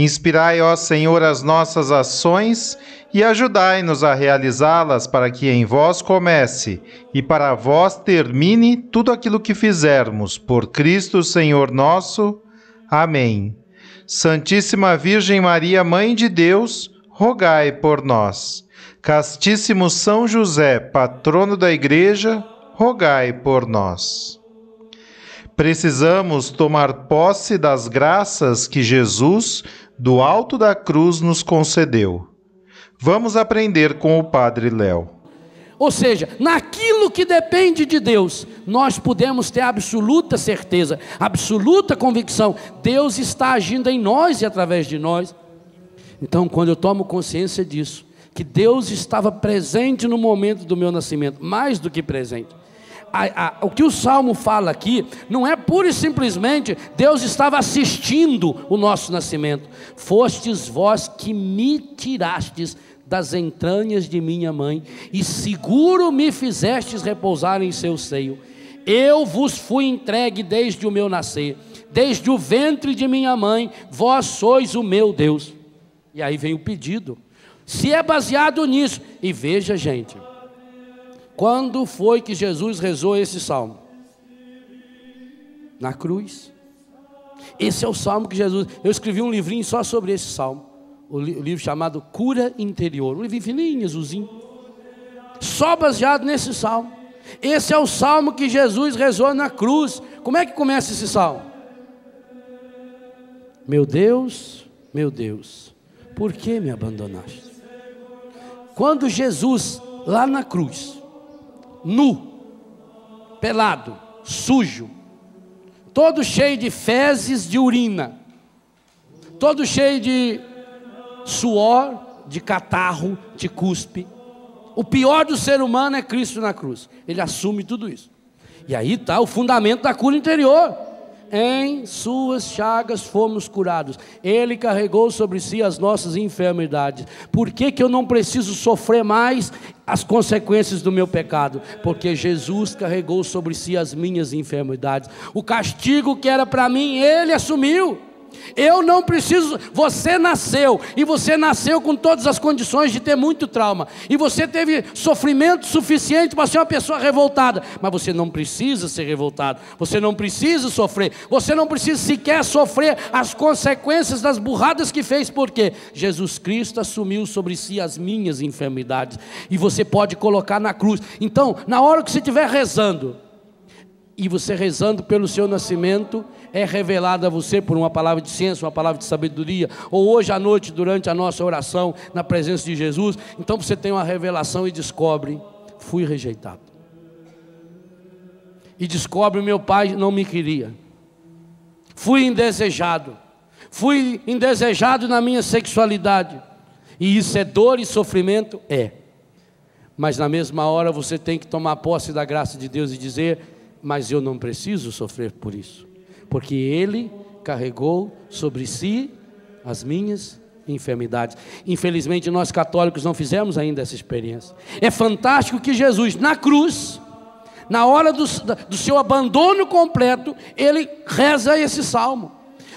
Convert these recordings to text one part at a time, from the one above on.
Inspirai, ó Senhor, as nossas ações e ajudai-nos a realizá-las para que em vós comece e para vós termine tudo aquilo que fizermos. Por Cristo, Senhor nosso. Amém. Santíssima Virgem Maria, Mãe de Deus, rogai por nós. Castíssimo São José, patrono da Igreja, rogai por nós. Precisamos tomar posse das graças que Jesus, do alto da cruz, nos concedeu. Vamos aprender com o Padre Léo. Ou seja, naquilo que depende de Deus, nós podemos ter absoluta certeza, absoluta convicção: Deus está agindo em nós e através de nós. Então, quando eu tomo consciência disso, que Deus estava presente no momento do meu nascimento, mais do que presente, a, a, o que o salmo fala aqui não é pura e simplesmente Deus estava assistindo o nosso nascimento. Fostes vós que me tirastes das entranhas de minha mãe, e seguro me fizestes repousar em seu seio. Eu vos fui entregue desde o meu nascer, desde o ventre de minha mãe, vós sois o meu Deus. E aí vem o pedido. Se é baseado nisso, e veja, gente, quando foi que Jesus rezou esse salmo? Na cruz. Esse é o salmo que Jesus. Eu escrevi um livrinho só sobre esse salmo. O, livro chamado Cura Interior. Um livro fininho, azulzinho. Só baseado nesse salmo. Esse é o salmo que Jesus rezou na cruz. Como é que começa esse salmo? Meu Deus, meu Deus, por que me abandonaste? Quando Jesus, lá na cruz, nu, pelado, sujo, todo cheio de fezes de urina, todo cheio de suor, de catarro, de cuspe. O pior do ser humano é Cristo na cruz. Ele assume tudo isso. E aí está o fundamento da cura interior. Em suas chagas fomos curados. Ele carregou sobre si as nossas enfermidades. Por que, que eu não preciso sofrer mais as consequências do meu pecado? Porque Jesus carregou sobre si as minhas enfermidades. O castigo que era para mim, ele assumiu. Eu não preciso. Você nasceu e você nasceu com todas as condições de ter muito trauma. E você teve sofrimento suficiente para ser uma pessoa revoltada. Mas você não precisa ser revoltado. Você não precisa sofrer. Você não precisa sequer sofrer as consequências das burradas que fez. Porque Jesus Cristo assumiu sobre si as minhas enfermidades. E você pode colocar na cruz. Então, na hora que você estiver rezando, e você rezando pelo seu nascimento, é revelada a você por uma palavra de ciência, uma palavra de sabedoria, ou hoje à noite, durante a nossa oração, na presença de Jesus, então você tem uma revelação e descobre: fui rejeitado. E descobre: meu pai não me queria, fui indesejado, fui indesejado na minha sexualidade, e isso é dor e sofrimento? É. Mas na mesma hora você tem que tomar posse da graça de Deus e dizer: mas eu não preciso sofrer por isso, porque Ele carregou sobre si as minhas enfermidades. Infelizmente, nós católicos não fizemos ainda essa experiência. É fantástico que Jesus, na cruz, na hora do, do seu abandono completo, ele reza esse salmo.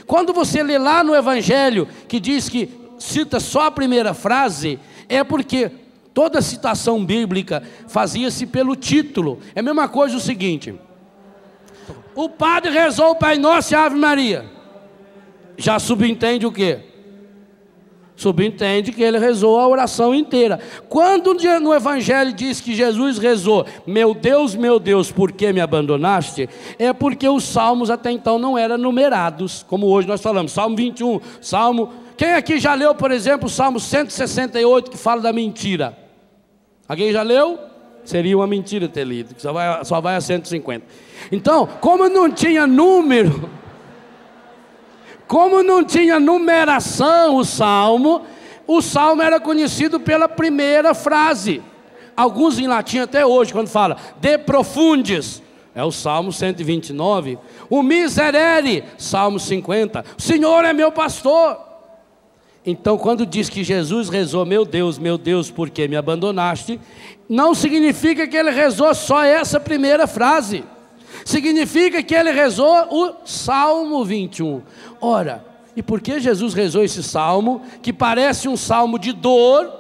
Quando você lê lá no Evangelho, que diz que cita só a primeira frase, é porque toda citação bíblica fazia-se pelo título. É a mesma coisa o seguinte. O padre rezou o Pai Nosso e a Ave Maria. Já subentende o quê? Subentende que ele rezou a oração inteira. Quando no Evangelho diz que Jesus rezou, meu Deus, meu Deus, por que me abandonaste? É porque os salmos até então não eram numerados, como hoje nós falamos, Salmo 21, Salmo. Quem aqui já leu, por exemplo, o Salmo 168 que fala da mentira? Alguém já leu? Seria uma mentira ter lido, só vai, só vai a 150. Então, como não tinha número, como não tinha numeração o salmo, o salmo era conhecido pela primeira frase. Alguns em latim até hoje, quando fala de profundis, é o Salmo 129. O miserere, Salmo 50. O Senhor é meu pastor. Então, quando diz que Jesus rezou, meu Deus, meu Deus, por que me abandonaste? Não significa que ele rezou só essa primeira frase. Significa que ele rezou o Salmo 21. Ora, e por que Jesus rezou esse salmo, que parece um salmo de dor,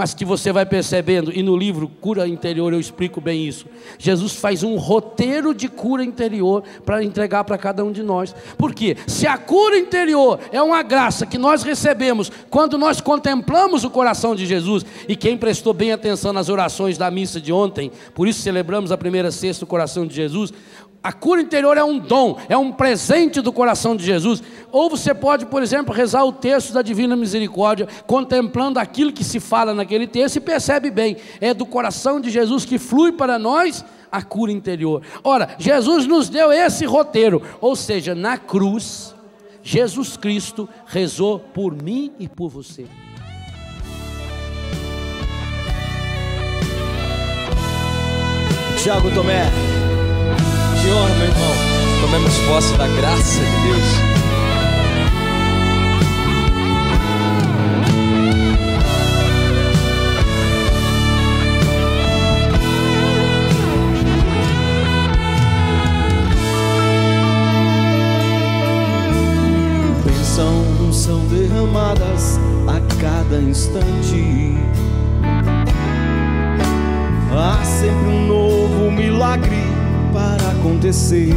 mas que você vai percebendo, e no livro Cura Interior eu explico bem isso. Jesus faz um roteiro de cura interior para entregar para cada um de nós. Porque se a cura interior é uma graça que nós recebemos quando nós contemplamos o coração de Jesus, e quem prestou bem atenção nas orações da missa de ontem, por isso celebramos a primeira sexta do coração de Jesus, a cura interior é um dom, é um presente do coração de Jesus. Ou você pode, por exemplo, rezar o texto da Divina Misericórdia, contemplando aquilo que se fala naquele texto e percebe bem, é do coração de Jesus que flui para nós a cura interior. Ora, Jesus nos deu esse roteiro, ou seja, na cruz, Jesus Cristo rezou por mim e por você. Tiago Tomé. Senhor, meu irmão, tomemos posse da graça de Deus. São derramadas a cada instante. Há sempre um novo milagre para acontecer.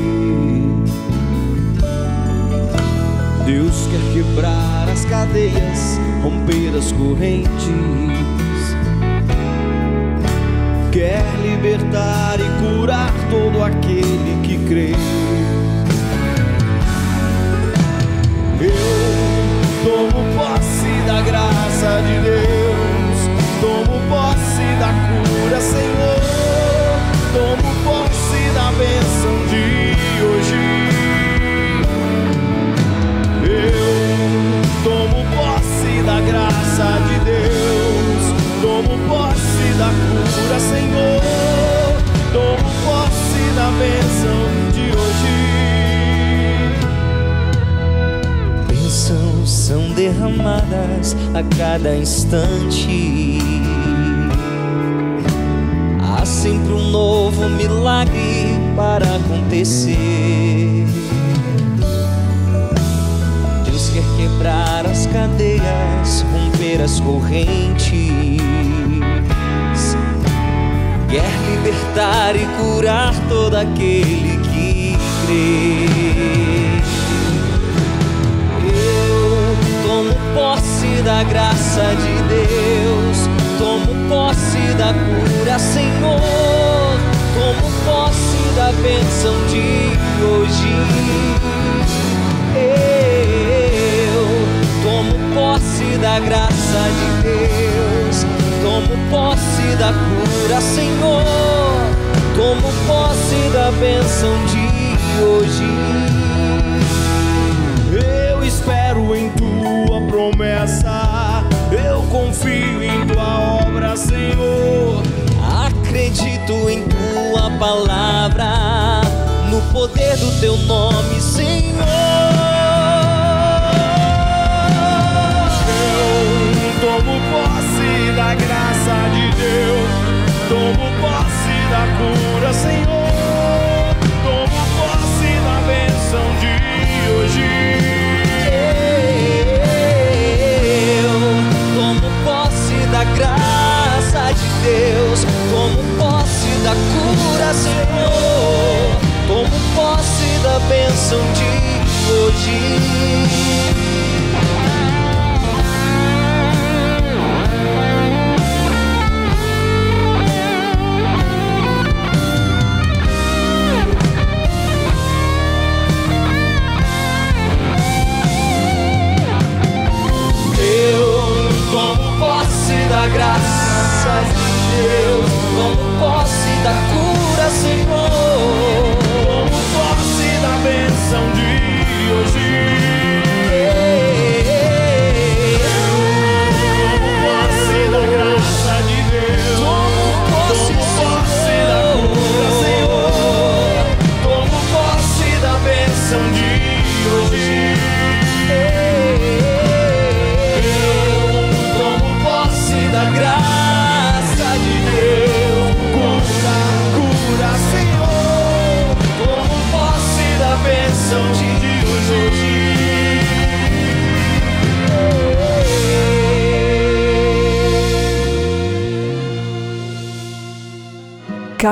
Deus quer quebrar as cadeias, romper as correntes, quer libertar e curar todo aquele que crê. Eu tomo posse da graça de Deus, tomo posse da cura, Senhor, tomo posse Deus, tomo posse da cura, Senhor, tomo posse da bênção de hoje. Bênçãos são derramadas a cada instante. Há sempre um novo milagre para acontecer. Deus quer quebrar cadeias, romper as correntes, quer libertar e curar todo aquele que crê. Eu tomo posse da graça de Deus, tomo posse da cura, Senhor, tomo posse da bênção de hoje. Da graça de Deus, tomo posse da cura, Senhor, tomo posse da bênção de hoje. Eu espero em tua promessa, eu confio em tua obra, Senhor. Acredito em tua palavra, no poder do teu nome, Senhor. Tomo posse da cura, Senhor. Tomo posse da bênção de hoje. Eu tomo posse da graça de Deus, tomo posse da cura, Senhor. Tomo posse da bênção de hoje.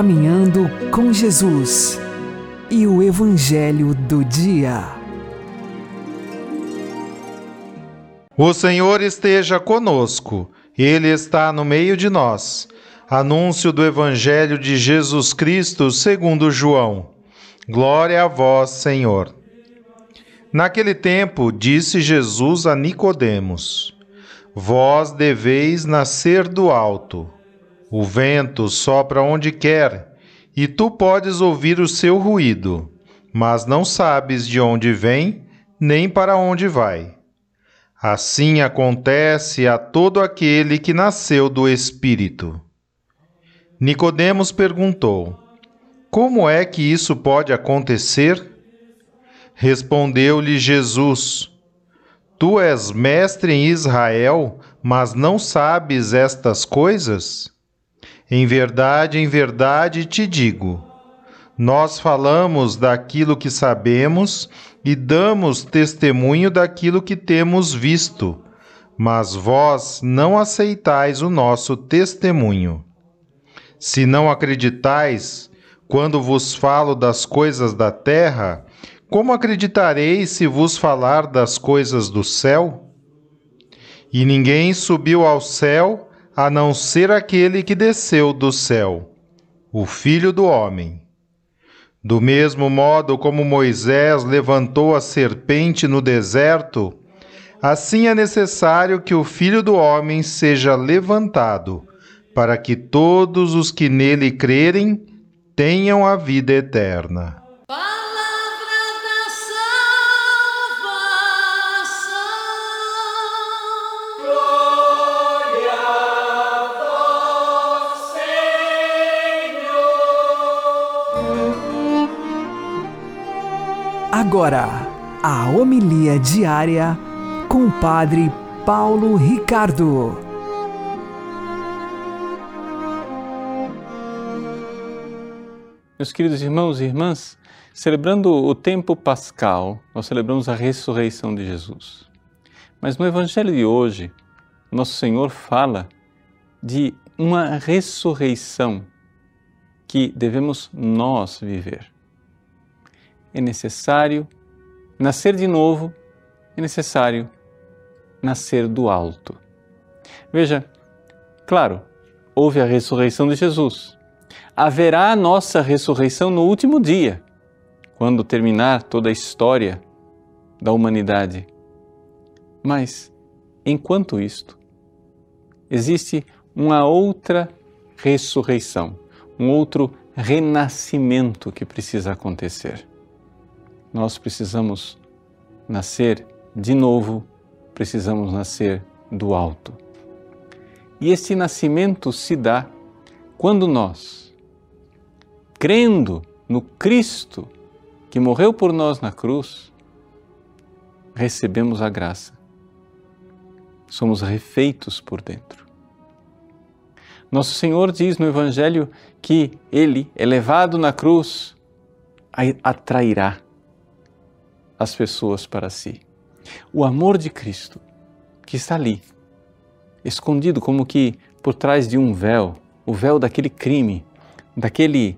Caminhando com Jesus e o Evangelho do Dia. O Senhor esteja conosco, Ele está no meio de nós. Anúncio do Evangelho de Jesus Cristo segundo João. Glória a vós, Senhor. Naquele tempo, disse Jesus a Nicodemos: Vós deveis nascer do alto. O vento sopra onde quer, e tu podes ouvir o seu ruído, mas não sabes de onde vem, nem para onde vai. Assim acontece a todo aquele que nasceu do Espírito. Nicodemos perguntou: Como é que isso pode acontecer? Respondeu-lhe Jesus: Tu és mestre em Israel, mas não sabes estas coisas? Em verdade, em verdade te digo: nós falamos daquilo que sabemos e damos testemunho daquilo que temos visto, mas vós não aceitais o nosso testemunho. Se não acreditais, quando vos falo das coisas da terra, como acreditareis se vos falar das coisas do céu? E ninguém subiu ao céu a não ser aquele que desceu do céu, o Filho do Homem. Do mesmo modo como Moisés levantou a serpente no deserto, assim é necessário que o Filho do Homem seja levantado, para que todos os que nele crerem tenham a vida eterna. Agora, a homilia diária com o Padre Paulo Ricardo. Meus queridos irmãos e irmãs, celebrando o tempo pascal, nós celebramos a ressurreição de Jesus. Mas no Evangelho de hoje, nosso Senhor fala de uma ressurreição que devemos nós viver é necessário nascer de novo, é necessário nascer do alto. Veja, claro, houve a ressurreição de Jesus. Haverá a nossa ressurreição no último dia, quando terminar toda a história da humanidade. Mas, enquanto isto, existe uma outra ressurreição, um outro renascimento que precisa acontecer nós precisamos nascer de novo, precisamos nascer do alto. E esse nascimento se dá quando nós, crendo no Cristo que morreu por nós na cruz, recebemos a graça. Somos refeitos por dentro. Nosso Senhor diz no Evangelho que Ele, elevado na cruz, atrairá as pessoas para si. O amor de Cristo, que está ali, escondido como que por trás de um véu, o véu daquele crime, daquele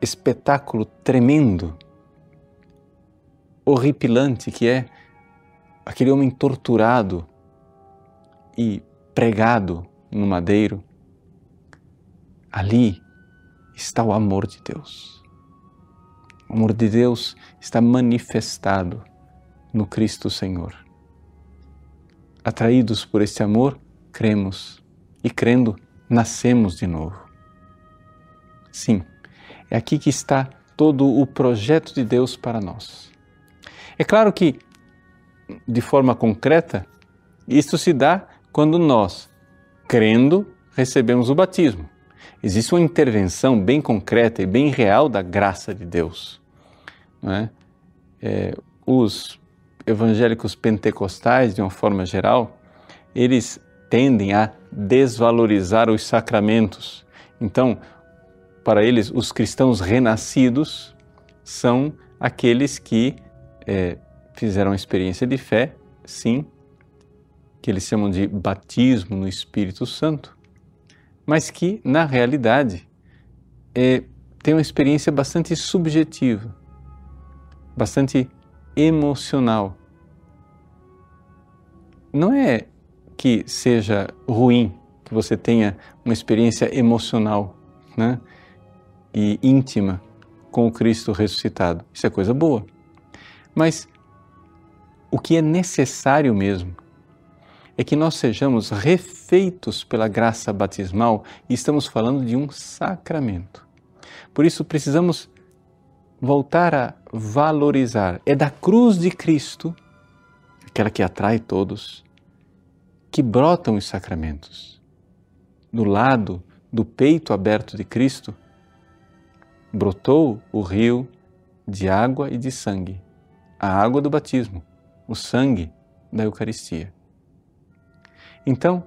espetáculo tremendo, horripilante que é aquele homem torturado e pregado no madeiro. Ali está o amor de Deus. O amor de Deus está manifestado no Cristo Senhor. Atraídos por este amor, cremos e crendo, nascemos de novo. Sim, é aqui que está todo o projeto de Deus para nós. É claro que, de forma concreta, isto se dá quando nós, crendo, recebemos o batismo. Existe uma intervenção bem concreta e bem real da graça de Deus. Né? É, os evangélicos pentecostais, de uma forma geral, eles tendem a desvalorizar os sacramentos. Então, para eles, os cristãos renascidos são aqueles que é, fizeram a experiência de fé, sim, que eles chamam de batismo no Espírito Santo. mas que, na realidade, é, tem uma experiência bastante subjetiva, bastante emocional. Não é que seja ruim que você tenha uma experiência emocional né, e íntima com o Cristo ressuscitado. Isso é coisa boa. Mas o que é necessário mesmo é que nós sejamos refeitos pela graça batismal e estamos falando de um sacramento. Por isso precisamos voltar a valorizar. É da cruz de Cristo, aquela que atrai todos, que brotam os sacramentos. Do lado do peito aberto de Cristo, brotou o rio de água e de sangue, a água do batismo, o sangue da Eucaristia. Então,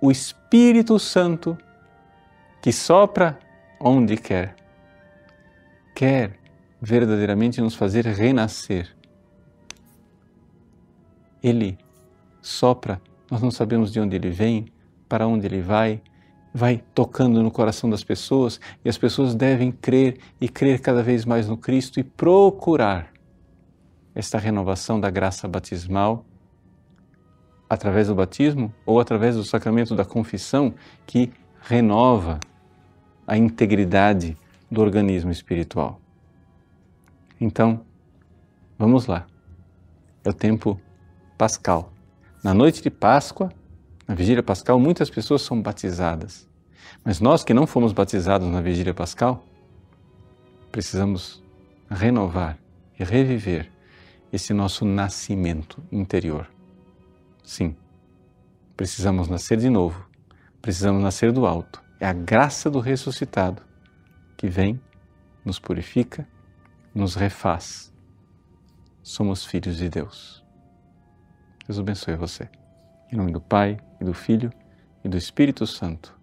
o Espírito Santo, que sopra onde quer, quer verdadeiramente nos fazer renascer. Ele sopra, nós não sabemos de onde ele vem, para onde ele vai, vai tocando no coração das pessoas e as pessoas devem crer e crer cada vez mais no Cristo e procurar esta renovação da graça batismal através do batismo ou através do sacramento da confissão que renova a integridade do organismo espiritual. Então, vamos lá. É o tempo pascal. Na noite de Páscoa, na vigília pascal, muitas pessoas são batizadas. Mas nós que não fomos batizados na vigília pascal, precisamos renovar e reviver esse nosso nascimento interior. Sim, precisamos nascer de novo, precisamos nascer do alto. É a graça do ressuscitado que vem, nos purifica, nos refaz. Somos filhos de Deus. Deus abençoe você. Em nome do Pai, e do Filho, e do Espírito Santo.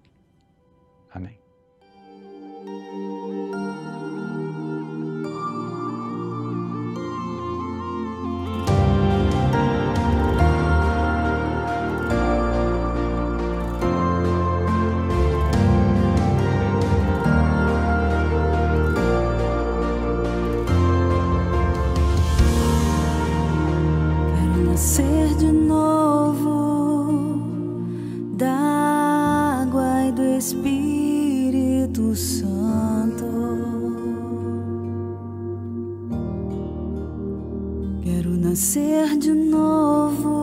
Quero nascer de novo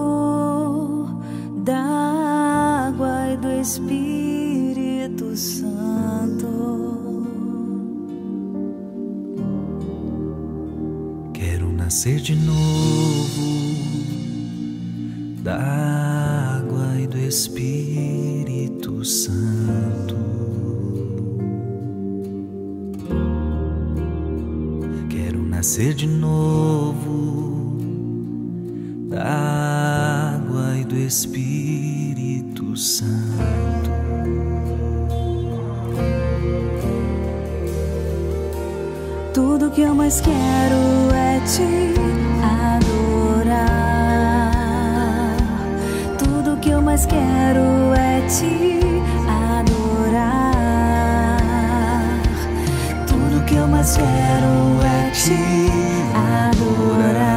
da água e do Espírito Santo. Quero nascer de novo da água e do Espírito Santo. Quero nascer de novo Espírito Santo. Tudo que eu mais quero é te adorar. Tudo que eu mais quero é te adorar. Tudo que eu mais quero é te adorar.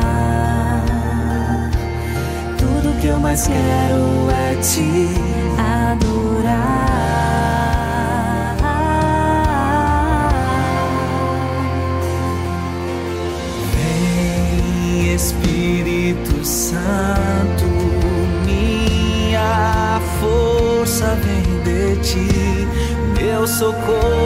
Mais quero é te adorar. Vem Espírito Santo, minha força vem de ti, meu socorro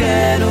quero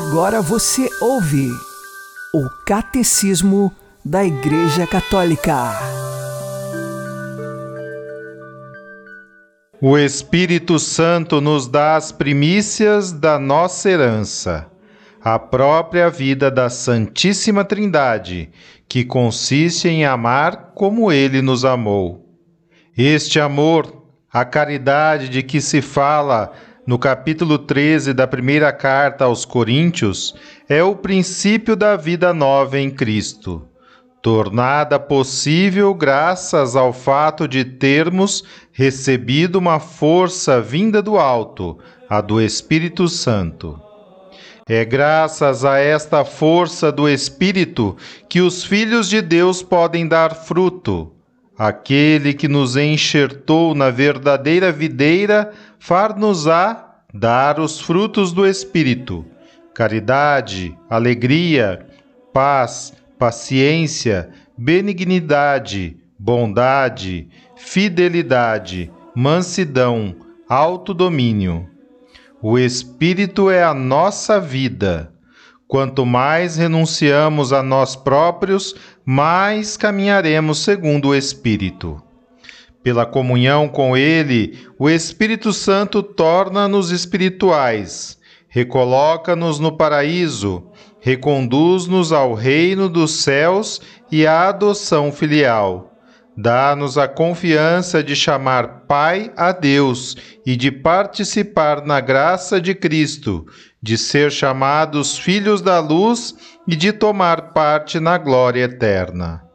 Agora você ouve o Catecismo da Igreja Católica. O Espírito Santo nos dá as primícias da nossa herança, a própria vida da Santíssima Trindade, que consiste em amar como ele nos amou. Este amor, a caridade de que se fala no capítulo 13 da primeira carta aos Coríntios, é o princípio da vida nova em Cristo tornada possível graças ao fato de termos recebido uma força vinda do alto, a do Espírito Santo. É graças a esta força do Espírito que os filhos de Deus podem dar fruto. Aquele que nos enxertou na verdadeira videira far-nos-á dar os frutos do Espírito: caridade, alegria, paz, paciência, benignidade, bondade, fidelidade, mansidão, autodomínio. O Espírito é a nossa vida. Quanto mais renunciamos a nós próprios, mais caminharemos segundo o Espírito. Pela comunhão com Ele, o Espírito Santo torna-nos espirituais, recoloca-nos no paraíso, reconduz-nos ao reino dos céus e à adoção filial. Dá-nos a confiança de chamar Pai a Deus e de participar na graça de Cristo, de ser chamados filhos da luz e de tomar parte na glória eterna.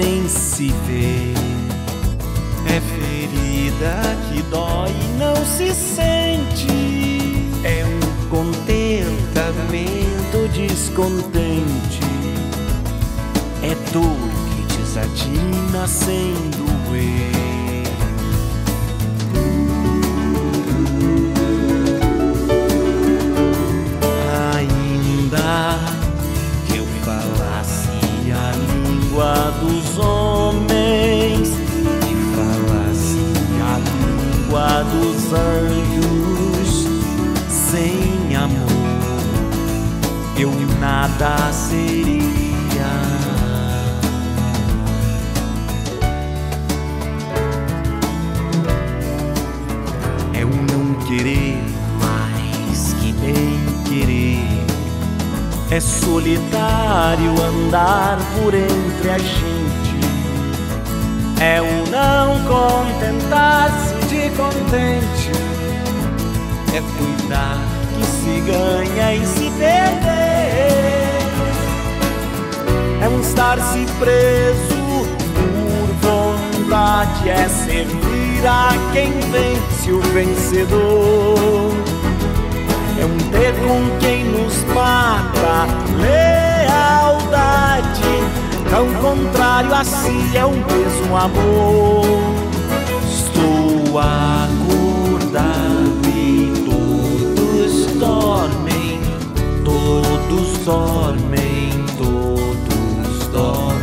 Sem se ver. É ferida que dói e não se sente. É um contentamento descontente. É dor que desatina sem doer. Dos homens e falasse a língua dos anjos sem amor eu nada seria. É um não querer é solitário andar por entre a gente. É o não contentar-se de contente. É cuidar que se ganha e se perder. É um estar-se preso por vontade. É servir a quem vence o vencedor é um ter com quem nos mata lealdade. Tão contrário a si é o mesmo amor. Estou acordado e todos dormem, todos dormem, todos dormem.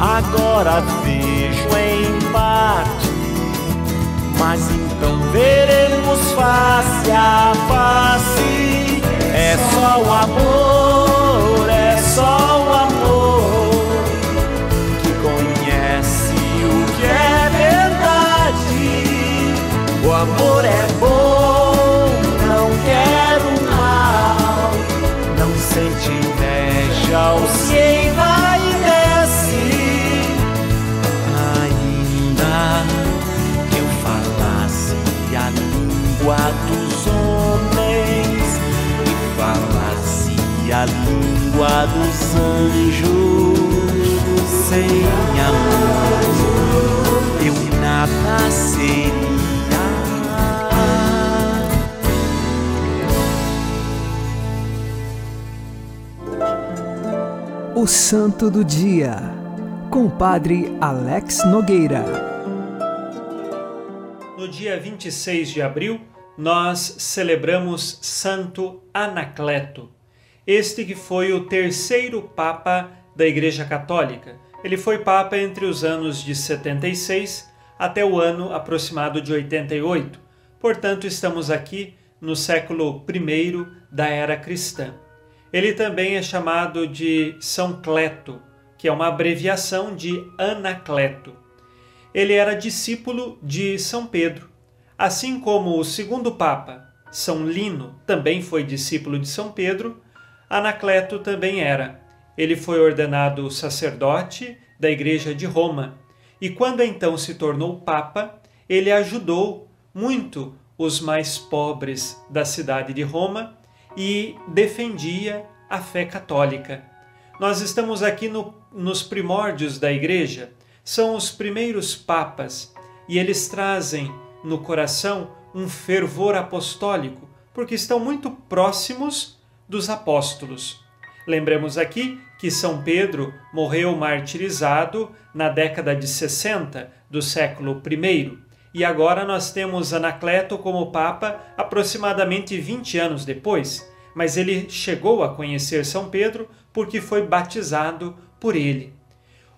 Agora vejo em parte mas então veremos face a face. É só o amor, dos anjos sem amor eu nada seria O Santo do Dia, com o Padre Alex Nogueira. No dia 26 de abril, nós celebramos Santo Anacleto, este que foi o terceiro Papa da Igreja Católica. Ele foi Papa entre os anos de 76 até o ano aproximado de 88, portanto, estamos aqui no século I da era cristã. Ele também é chamado de São Cleto, que é uma abreviação de Anacleto. Ele era discípulo de São Pedro, assim como o segundo Papa, São Lino, também foi discípulo de São Pedro, Anacleto também era. Ele foi ordenado sacerdote da Igreja de Roma e, quando então se tornou Papa, ele ajudou muito os mais pobres da cidade de Roma e defendia a fé católica. Nós estamos aqui no, nos primórdios da Igreja, são os primeiros papas e eles trazem no coração um fervor apostólico, porque estão muito próximos dos apóstolos. Lembremos aqui que São Pedro morreu martirizado na década de 60 do século I e agora nós temos Anacleto como Papa aproximadamente 20 anos depois, mas ele chegou a conhecer São Pedro porque foi batizado por ele.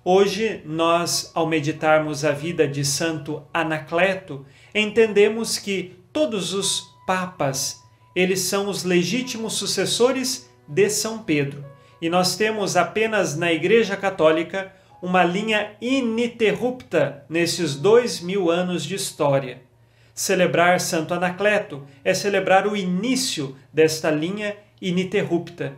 Hoje, nós, ao meditarmos a vida de Santo Anacleto, entendemos que todos os papas, eles são os legítimos sucessores de São Pedro. E nós temos apenas na Igreja Católica uma linha ininterrupta nesses dois mil anos de história. Celebrar Santo Anacleto é celebrar o início desta linha ininterrupta.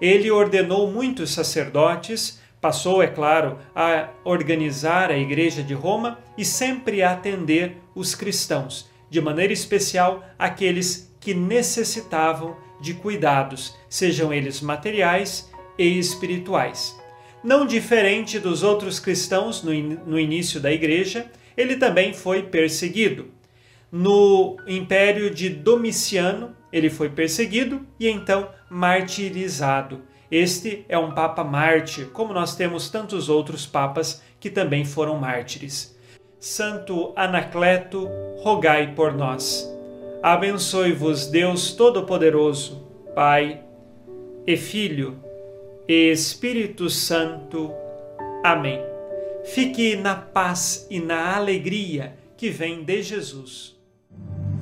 Ele ordenou muitos sacerdotes, Passou, é claro, a organizar a Igreja de Roma e sempre a atender os cristãos, de maneira especial aqueles que necessitavam de cuidados, sejam eles materiais e espirituais. Não diferente dos outros cristãos no, in no início da Igreja, ele também foi perseguido. No Império de Domiciano, ele foi perseguido e então martirizado este é um Papa mártir, como nós temos tantos outros papas que também foram mártires. Santo Anacleto, rogai por nós. Abençoe-vos Deus Todo-Poderoso, Pai e Filho e Espírito Santo. Amém. Fique na paz e na alegria que vem de Jesus.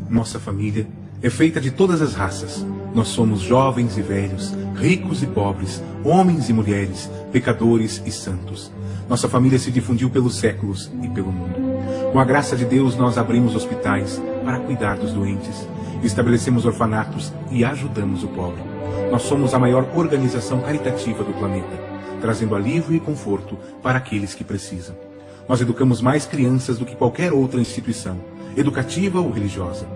Nossa família é feita de todas as raças. Nós somos jovens e velhos, ricos e pobres, homens e mulheres, pecadores e santos. Nossa família se difundiu pelos séculos e pelo mundo. Com a graça de Deus, nós abrimos hospitais para cuidar dos doentes, estabelecemos orfanatos e ajudamos o pobre. Nós somos a maior organização caritativa do planeta, trazendo alívio e conforto para aqueles que precisam. Nós educamos mais crianças do que qualquer outra instituição, educativa ou religiosa.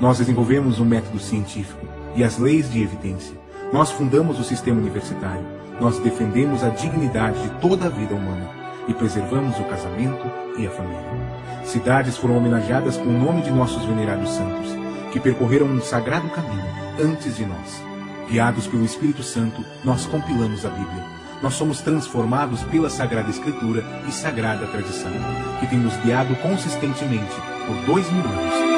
Nós desenvolvemos um método científico e as leis de evidência. Nós fundamos o sistema universitário. Nós defendemos a dignidade de toda a vida humana e preservamos o casamento e a família. Cidades foram homenageadas com o nome de nossos venerados santos, que percorreram um sagrado caminho antes de nós. Guiados pelo Espírito Santo, nós compilamos a Bíblia. Nós somos transformados pela Sagrada Escritura e Sagrada Tradição, que tem nos guiado consistentemente por dois mil anos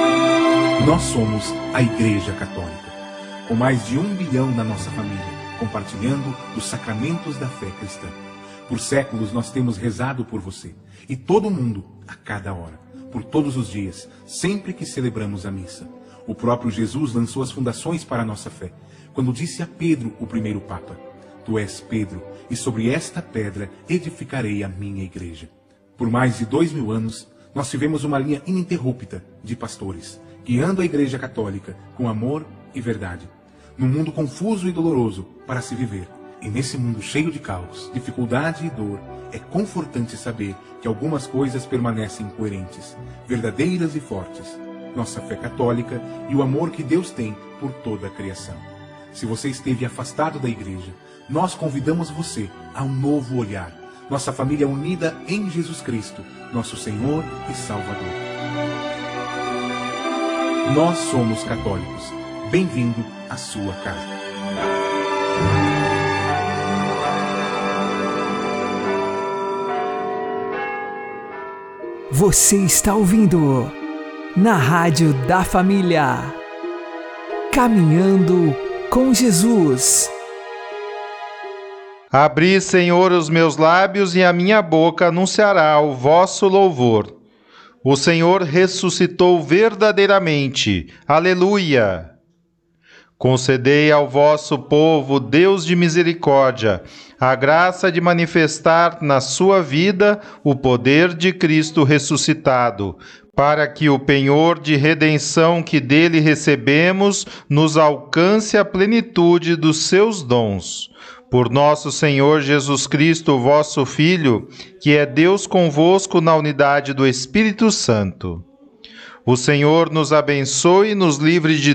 nós somos a Igreja Católica, com mais de um bilhão na nossa família, compartilhando os sacramentos da fé cristã. Por séculos nós temos rezado por você e todo mundo, a cada hora, por todos os dias, sempre que celebramos a missa. O próprio Jesus lançou as fundações para a nossa fé, quando disse a Pedro, o primeiro Papa: Tu és Pedro, e sobre esta pedra edificarei a minha igreja. Por mais de dois mil anos, nós tivemos uma linha ininterrupta de pastores guiando a Igreja Católica com amor e verdade, num mundo confuso e doloroso para se viver. E nesse mundo cheio de caos, dificuldade e dor, é confortante saber que algumas coisas permanecem coerentes, verdadeiras e fortes. Nossa fé católica e o amor que Deus tem por toda a criação. Se você esteve afastado da igreja, nós convidamos você a um novo olhar. Nossa família unida em Jesus Cristo, nosso Senhor e Salvador. Nós somos católicos. Bem-vindo à sua casa. Você está ouvindo na Rádio da Família. Caminhando com Jesus. Abri, Senhor, os meus lábios e a minha boca anunciará o vosso louvor. O Senhor ressuscitou verdadeiramente. Aleluia! Concedei ao vosso povo, Deus de misericórdia, a graça de manifestar na sua vida o poder de Cristo ressuscitado, para que o penhor de redenção que dele recebemos nos alcance a plenitude dos seus dons por nosso Senhor Jesus Cristo, vosso Filho, que é Deus convosco na unidade do Espírito Santo. O Senhor nos abençoe, nos livre de